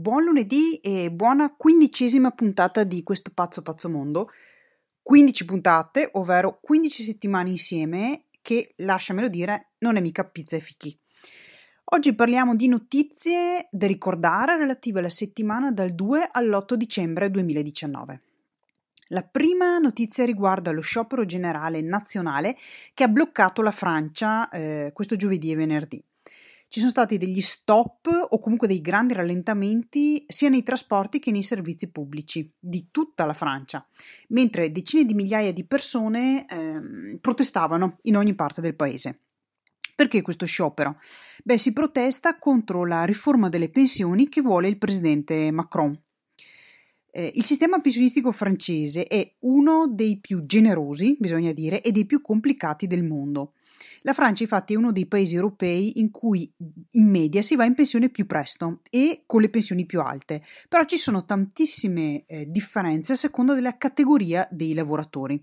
Buon lunedì e buona quindicesima puntata di questo pazzo pazzo mondo. 15 puntate, ovvero 15 settimane insieme, che lasciamelo dire, non è mica pizza e fichi. Oggi parliamo di notizie da ricordare relative alla settimana dal 2 all'8 dicembre 2019. La prima notizia riguarda lo sciopero generale nazionale che ha bloccato la Francia eh, questo giovedì e venerdì. Ci sono stati degli stop o comunque dei grandi rallentamenti sia nei trasporti che nei servizi pubblici di tutta la Francia, mentre decine di migliaia di persone eh, protestavano in ogni parte del paese. Perché questo sciopero? Beh, si protesta contro la riforma delle pensioni che vuole il presidente Macron. Eh, il sistema pensionistico francese è uno dei più generosi, bisogna dire, e dei più complicati del mondo. La Francia infatti è uno dei paesi europei in cui in media si va in pensione più presto e con le pensioni più alte, però ci sono tantissime eh, differenze a seconda della categoria dei lavoratori.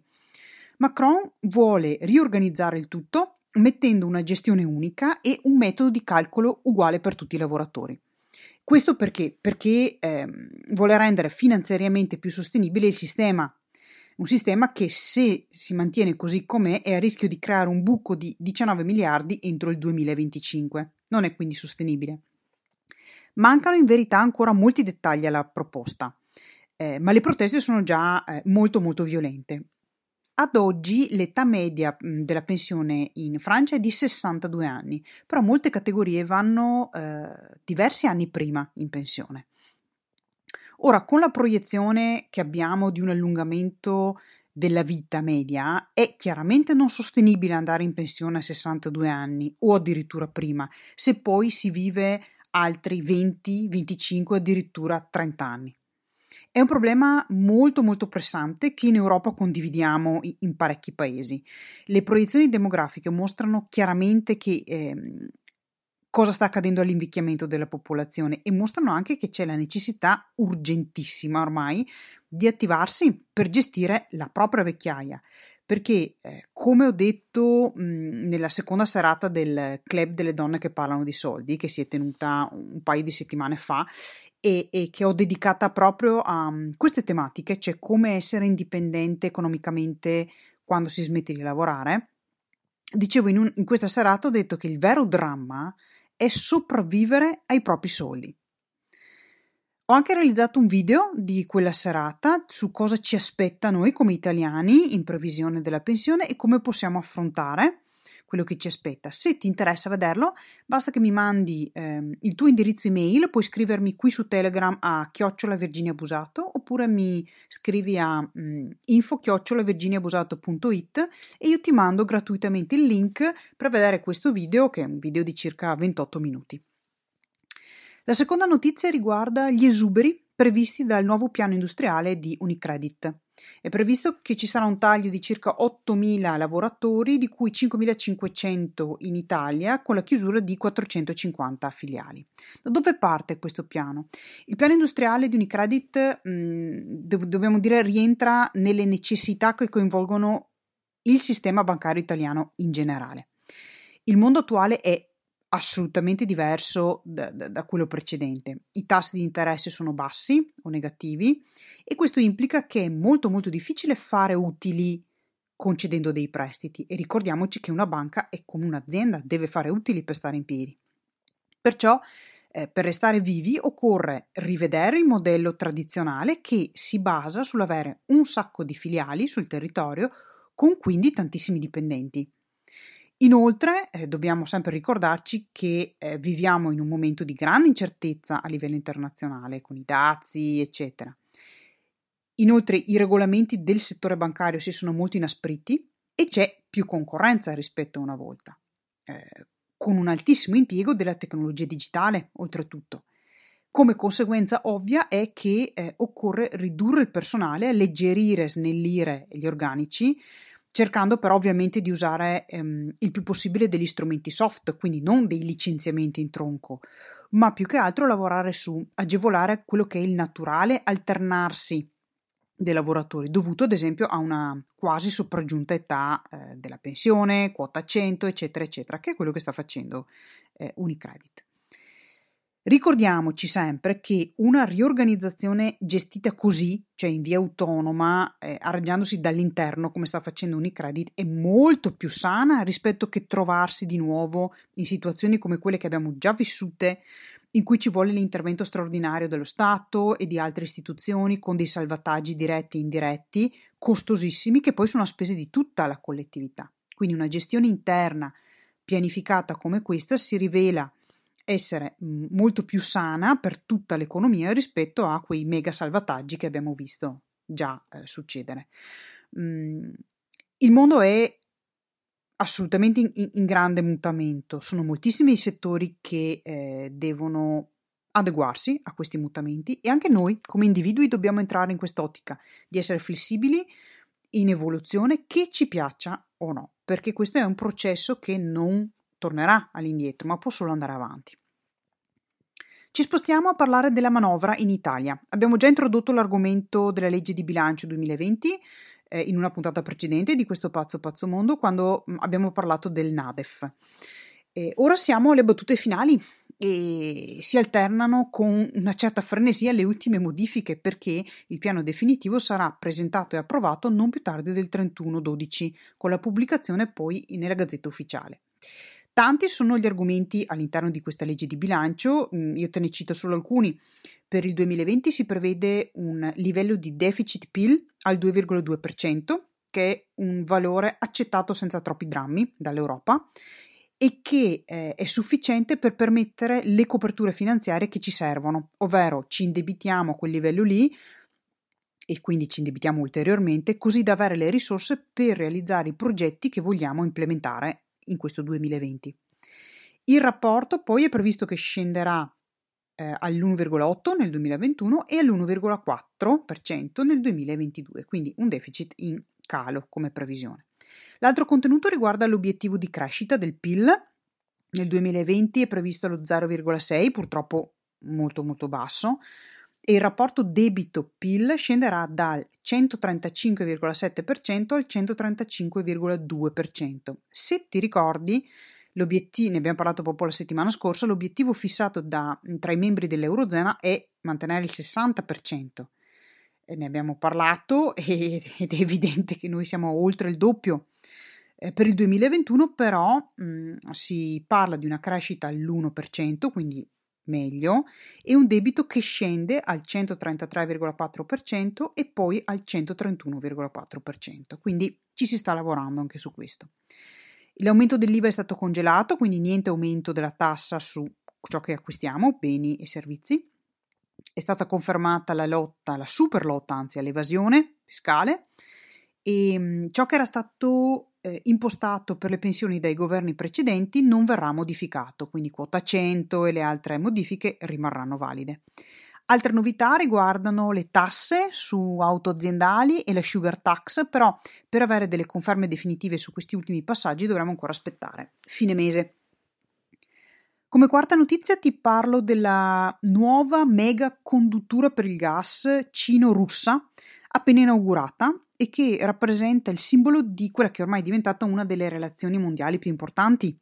Macron vuole riorganizzare il tutto mettendo una gestione unica e un metodo di calcolo uguale per tutti i lavoratori. Questo perché? Perché eh, vuole rendere finanziariamente più sostenibile il sistema, un sistema che se si mantiene così com'è è a rischio di creare un buco di 19 miliardi entro il 2025. Non è quindi sostenibile. Mancano in verità ancora molti dettagli alla proposta, eh, ma le proteste sono già eh, molto molto violente. Ad oggi l'età media della pensione in Francia è di 62 anni, però molte categorie vanno eh, diversi anni prima in pensione. Ora, con la proiezione che abbiamo di un allungamento della vita media, è chiaramente non sostenibile andare in pensione a 62 anni o addirittura prima, se poi si vive altri 20, 25, addirittura 30 anni. È un problema molto molto pressante che in Europa condividiamo in parecchi paesi. Le proiezioni demografiche mostrano chiaramente che eh, cosa sta accadendo all'invecchiamento della popolazione e mostrano anche che c'è la necessità urgentissima ormai di attivarsi per gestire la propria vecchiaia. Perché, eh, come ho detto mh, nella seconda serata del club delle donne che parlano di soldi, che si è tenuta un paio di settimane fa, e, e che ho dedicata proprio a queste tematiche, cioè come essere indipendente economicamente quando si smette di lavorare. Dicevo in, un, in questa serata ho detto che il vero dramma è sopravvivere ai propri soldi. Ho anche realizzato un video di quella serata su cosa ci aspetta noi come italiani in previsione della pensione e come possiamo affrontare quello che ci aspetta. Se ti interessa vederlo, basta che mi mandi ehm, il tuo indirizzo email, puoi scrivermi qui su Telegram a chiocciola Virginia Busato oppure mi scrivi a mm, info chiocciolavirginiabusato.it e io ti mando gratuitamente il link per vedere questo video che è un video di circa 28 minuti. La seconda notizia riguarda gli esuberi previsti dal nuovo piano industriale di Unicredit. È previsto che ci sarà un taglio di circa 8.000 lavoratori, di cui 5.500 in Italia, con la chiusura di 450 filiali. Da dove parte questo piano? Il piano industriale di Unicredit, mh, mm, dobbiamo dire, rientra nelle necessità che coinvolgono il sistema bancario italiano in generale. Il mondo attuale è assolutamente diverso da, da, da, quello precedente. I tassi di interesse sono bassi o negativi e questo implica che è molto molto difficile fare utili concedendo dei prestiti e ricordiamoci che una banca è come un'azienda, deve fare utili per stare in piedi. Perciò eh, per restare vivi occorre rivedere il modello tradizionale che si basa sull'avere un sacco di filiali sul territorio con quindi tantissimi dipendenti. Inoltre, eh, dobbiamo sempre ricordarci che eh, viviamo in un momento di grande incertezza a livello internazionale, con i dazi, eccetera. Inoltre, i regolamenti del settore bancario si sono molto inaspriti e c'è più concorrenza rispetto a una volta, eh, con un altissimo impiego della tecnologia digitale, oltretutto. Come conseguenza ovvia è che eh, occorre ridurre il personale, alleggerire, snellire gli organici, cercando però ovviamente di usare ehm, il più possibile degli strumenti soft, quindi non dei licenziamenti in tronco, ma più che altro lavorare su agevolare quello che è il naturale alternarsi dei lavoratori, dovuto ad esempio a una quasi sopraggiunta età eh, della pensione, quota 100, eccetera, eccetera, che è quello che sta facendo eh, Unicredit. Ricordiamoci sempre che una riorganizzazione gestita così, cioè in via autonoma, eh, arrangiandosi dall'interno come sta facendo Unicredit, è molto più sana rispetto che trovarsi di nuovo in situazioni come quelle che abbiamo già vissute, in cui ci vuole l'intervento straordinario dello Stato e di altre istituzioni con dei salvataggi diretti e indiretti, costosissimi, che poi sono a spese di tutta la collettività. Quindi una gestione interna pianificata come questa si rivela essere mhmm, molto più sana per tutta l'economia rispetto a quei mega salvataggi che abbiamo visto già eh, succedere. Mm, il mondo è assolutamente in, in, grande mutamento, sono moltissimi i settori che eh, devono adeguarsi a questi mutamenti e anche noi come individui dobbiamo entrare in quest'ottica di essere flessibili in evoluzione che ci piaccia o no, perché questo è un processo che non tornerà all'indietro, ma può solo andare avanti. Ci spostiamo a parlare della manovra in Italia. Abbiamo già introdotto l'argomento della legge di bilancio 2020 eh, in una puntata precedente di questo pazzo pazzo mondo quando mm, abbiamo parlato del NADEF. E ora siamo alle battute finali e si alternano con una certa frenesia le ultime modifiche perché il piano definitivo sarà presentato e approvato non più tardi del 31-12 con la pubblicazione poi nella Gazzetta Ufficiale. Tanti sono gli argomenti all'interno di questa legge di bilancio, mm, io te ne cito solo alcuni. Per il 2020 si prevede un livello di deficit PIL al 2,2%, che è un valore accettato senza troppi drammi dall'Europa e che eh, è sufficiente per permettere le coperture finanziarie che ci servono, ovvero ci indebitiamo a quel livello lì e quindi ci indebitiamo ulteriormente, così da avere le risorse per realizzare i progetti che vogliamo implementare in questo 2020. Il rapporto poi è previsto che scenderà eh, all'1,8 nel 2021 e all'1,4% nel 2022, quindi un deficit in calo come previsione. L'altro contenuto riguarda l'obiettivo di crescita del PIL. Nel 2020 è previsto lo 0,6, purtroppo molto molto basso, e il rapporto debito-PIL scenderà dal 135,7% al 135,2%. Se ti ricordi, l'obiettivo, ne abbiamo parlato proprio la settimana scorsa, l'obiettivo fissato da, tra i membri dell'Eurozona è mantenere il 60%. E ne abbiamo parlato ed è evidente che noi siamo oltre il doppio. Eh, per il 2021 però mh, si parla di una crescita all'1%, quindi meglio, e un debito che scende al 133,4% e poi al 131,4%. Quindi ci si sta lavorando anche su questo. L'aumento dell'IVA è stato congelato, quindi niente aumento della tassa su ciò che acquistiamo, beni e servizi. È stata confermata la lotta, la super lotta anzi all'evasione fiscale e mm, ciò che era stato eh, impostato per le pensioni dai governi precedenti non verrà modificato, quindi quota 100 e le altre modifiche rimarranno valide. Altre novità riguardano le tasse su auto aziendali e la sugar tax, però per avere delle conferme definitive su questi ultimi passaggi dovremo ancora aspettare fine mese. Come quarta notizia ti parlo della nuova mega conduttura per il gas cino-russa appena inaugurata e che rappresenta il simbolo di quella che ormai è diventata una delle relazioni mondiali più importanti,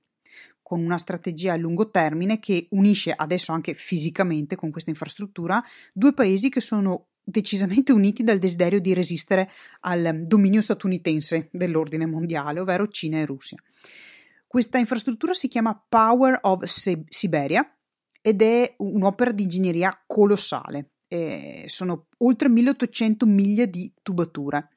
con una strategia a lungo termine che unisce adesso anche fisicamente con questa infrastruttura due paesi che sono decisamente uniti dal desiderio di resistere al dominio statunitense dell'ordine mondiale, ovvero Cina e Russia. Questa infrastruttura si chiama Power of Siberia ed è un'opera di ingegneria colossale. Eh, sono oltre 1800 miglia di tubatura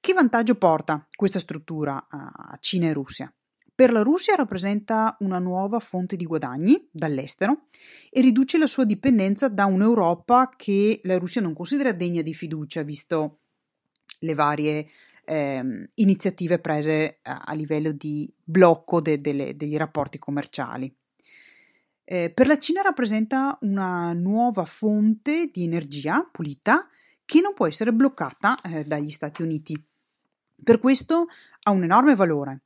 che vantaggio porta questa struttura a Cina e Russia? Per la Russia rappresenta una nuova fonte di guadagni dall'estero e riduce la sua dipendenza da un'Europa che la Russia non considera degna di fiducia, visto le varie eh, iniziative prese a, a, livello di blocco de, de, degli rapporti commerciali. Eh, per la Cina rappresenta una nuova fonte di energia pulita che non può essere bloccata eh, dagli Stati Uniti. Per questo ha un enorme valore,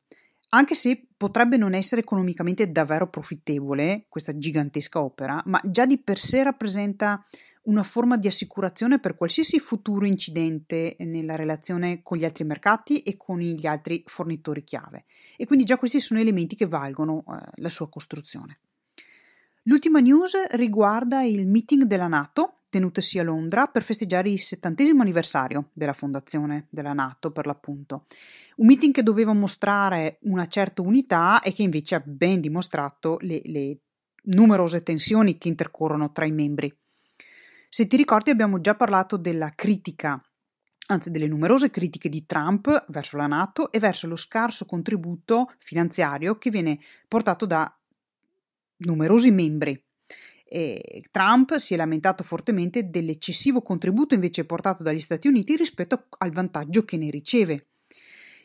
anche se potrebbe non essere economicamente davvero profittevole questa gigantesca opera, ma già di per sé rappresenta una forma di assicurazione per qualsiasi futuro incidente nella relazione con gli altri mercati e con gli altri fornitori chiave. E quindi già questi sono elementi che valgono eh, la sua costruzione. L'ultima news riguarda il meeting della Nato tenutesi a Londra per festeggiare il settantesimo anniversario della fondazione della Nato, per l'appunto. Un meeting che doveva mostrare una certa unità e che invece ha ben dimostrato le, le numerose tensioni che intercorrono tra i membri. Se ti ricordi abbiamo già parlato della critica, anzi delle numerose critiche di Trump verso la Nato e verso lo scarso contributo finanziario che viene portato da numerosi membri e Trump si è lamentato fortemente dell'eccessivo contributo invece portato dagli Stati Uniti rispetto al vantaggio che ne riceve.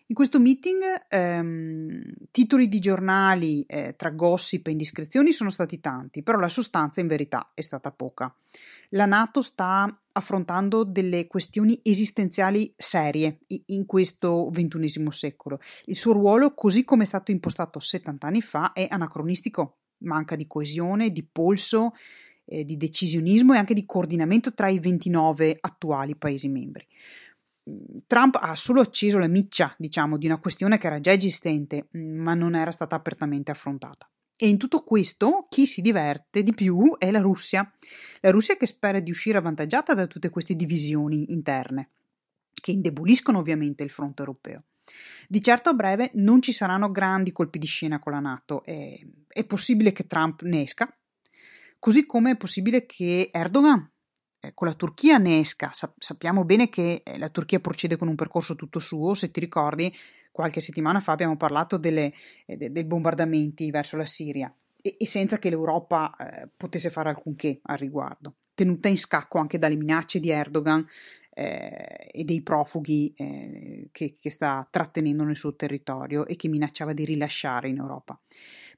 In questo meeting ehm, titoli di giornali eh, tra gossip e indiscrezioni sono stati tanti, però la sostanza in verità è stata poca. La Nato sta affrontando delle questioni esistenziali serie in questo XXI secolo. Il suo ruolo, così come è stato impostato 70 anni fa, è anacronistico manca di coesione, di polso, eh, di decisionismo e anche di coordinamento tra i 29 attuali Paesi membri. Mm, Trump ha solo acceso la miccia, diciamo, di una questione che era già esistente, mm, ma non era stata apertamente affrontata. E in tutto questo chi si diverte di più è la Russia. La Russia che spera di uscire avvantaggiata da tutte queste divisioni interne, che indeboliscono ovviamente il fronte europeo. Di certo a breve non ci saranno grandi colpi di scena con la Nato, è, è possibile che Trump ne esca, così come è possibile che Erdogan eh, con la Turchia ne esca. Sa- sappiamo bene che eh, la Turchia procede con un percorso tutto suo, se ti ricordi qualche settimana fa abbiamo parlato delle, eh, dei bombardamenti verso la Siria e, e senza che l'Europa eh, potesse fare alcunché al riguardo, tenuta in scacco anche dalle minacce di Erdogan eh, e dei profughi eh, che, che sta trattenendo nel suo territorio e che minacciava di rilasciare in Europa.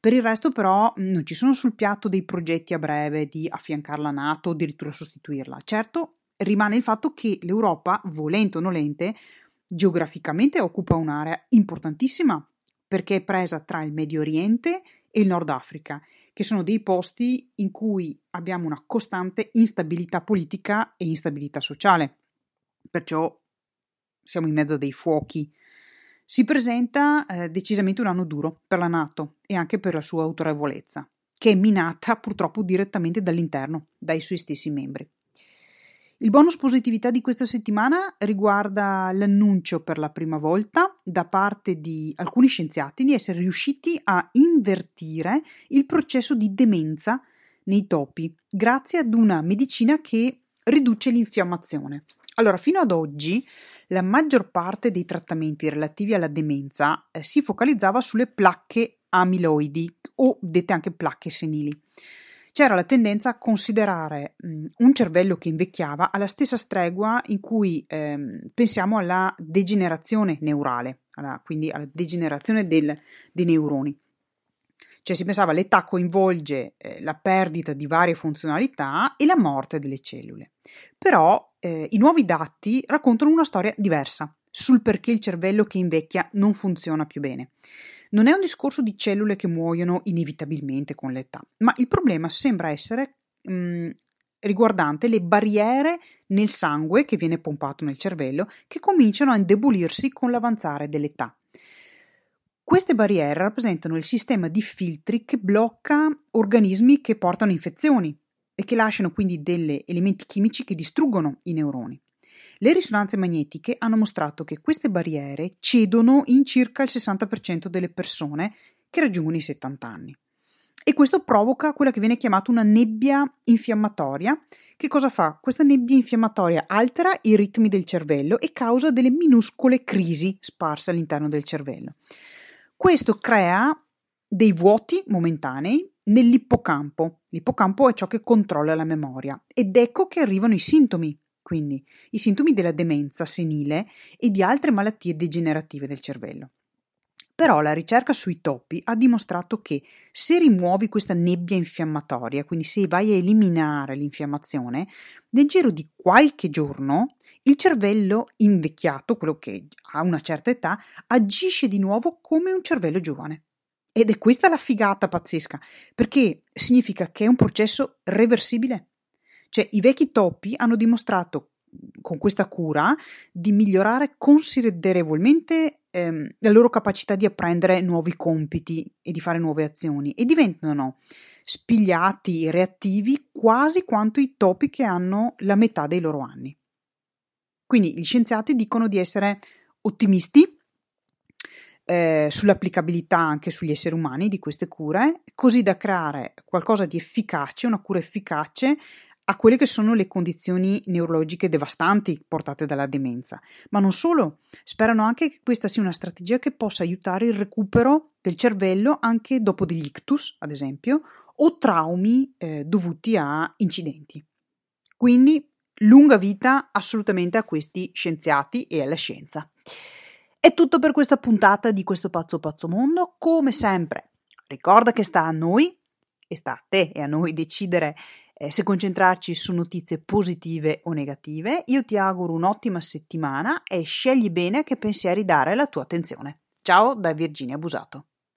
Per il resto, però, non ci sono sul piatto dei progetti a breve di affiancare la Nato o addirittura sostituirla. Certo, rimane il fatto che l'Europa, volente o nolente, geograficamente occupa un'area importantissima perché è presa tra il Medio Oriente e il Nord Africa, che sono dei posti in cui abbiamo una costante instabilità politica e instabilità sociale perciò siamo in mezzo a dei fuochi. Si presenta eh, decisamente un anno duro per la Nato e anche per la sua autorevolezza, che è minata purtroppo direttamente dall'interno, dai suoi stessi membri. Il bonus positività di questa settimana riguarda l'annuncio per la prima volta da parte di alcuni scienziati di essere riusciti a invertire il processo di demenza nei topi grazie ad una medicina che riduce l'infiammazione. Allora, fino ad oggi la maggior parte dei trattamenti relativi alla demenza eh, si focalizzava sulle placche amiloidi o dette anche placche senili. C'era la tendenza a considerare mh, un cervello che invecchiava alla stessa stregua in cui ehm, pensiamo alla degenerazione neurale, alla, quindi alla degenerazione del, dei neuroni. Cioè si pensava l'età coinvolge eh, la perdita di varie funzionalità e la morte delle cellule. Però eh, i nuovi dati raccontano una storia diversa sul perché il cervello che invecchia non funziona più bene. Non è un discorso di cellule che muoiono inevitabilmente con l'età, ma il problema sembra essere mh, mm, riguardante le barriere nel sangue che viene pompato nel cervello che cominciano a indebolirsi con l'avanzare dell'età. Queste barriere rappresentano il sistema di filtri che blocca organismi che portano infezioni e che lasciano quindi degli elementi chimici che distruggono i neuroni. Le risonanze magnetiche hanno mostrato che queste barriere cedono in circa il 60% delle persone che raggiungono i 70 anni. E questo provoca quella che viene chiamata una nebbia infiammatoria. Che cosa fa? Questa nebbia infiammatoria altera i ritmi del cervello e causa delle minuscole crisi sparse all'interno del cervello. Questo crea dei vuoti momentanei nell'ippocampo. L'ippocampo è ciò che controlla la memoria ed ecco che arrivano i sintomi, quindi i sintomi della demenza senile e di altre malattie degenerative del cervello. Però la ricerca sui topi ha dimostrato che se rimuovi questa nebbia infiammatoria, quindi se vai a eliminare l'infiammazione, nel giro di qualche giorno il cervello invecchiato, quello che ha una certa età, agisce di nuovo come un cervello giovane. Ed è questa la figata pazzesca, perché significa che è un processo reversibile. Cioè i vecchi topi hanno dimostrato con questa cura di migliorare considerevolmente ehm, la loro capacità di apprendere nuovi compiti e di fare nuove azioni e diventano spigliati, reattivi, quasi quanto i topi che hanno la metà dei loro anni. Quindi gli scienziati dicono di essere ottimisti eh, sull'applicabilità anche sugli esseri umani di queste cure, così da creare qualcosa di efficace, una cura efficace a quelle che sono le condizioni neurologiche devastanti portate dalla demenza. Ma non solo, sperano anche che questa sia una strategia che possa aiutare il recupero del cervello anche dopo degli ictus, ad esempio, o traumi eh, dovuti a incidenti. Quindi lunga vita assolutamente a questi scienziati e alla scienza. È tutto per questa puntata di questo pazzo pazzo mondo. Come sempre, ricorda che sta a noi e sta a te e a noi decidere eh, se concentrarci su notizie positive o negative. Io ti auguro un'ottima settimana e scegli bene a che pensieri dare la tua attenzione. Ciao da Virginia Busato.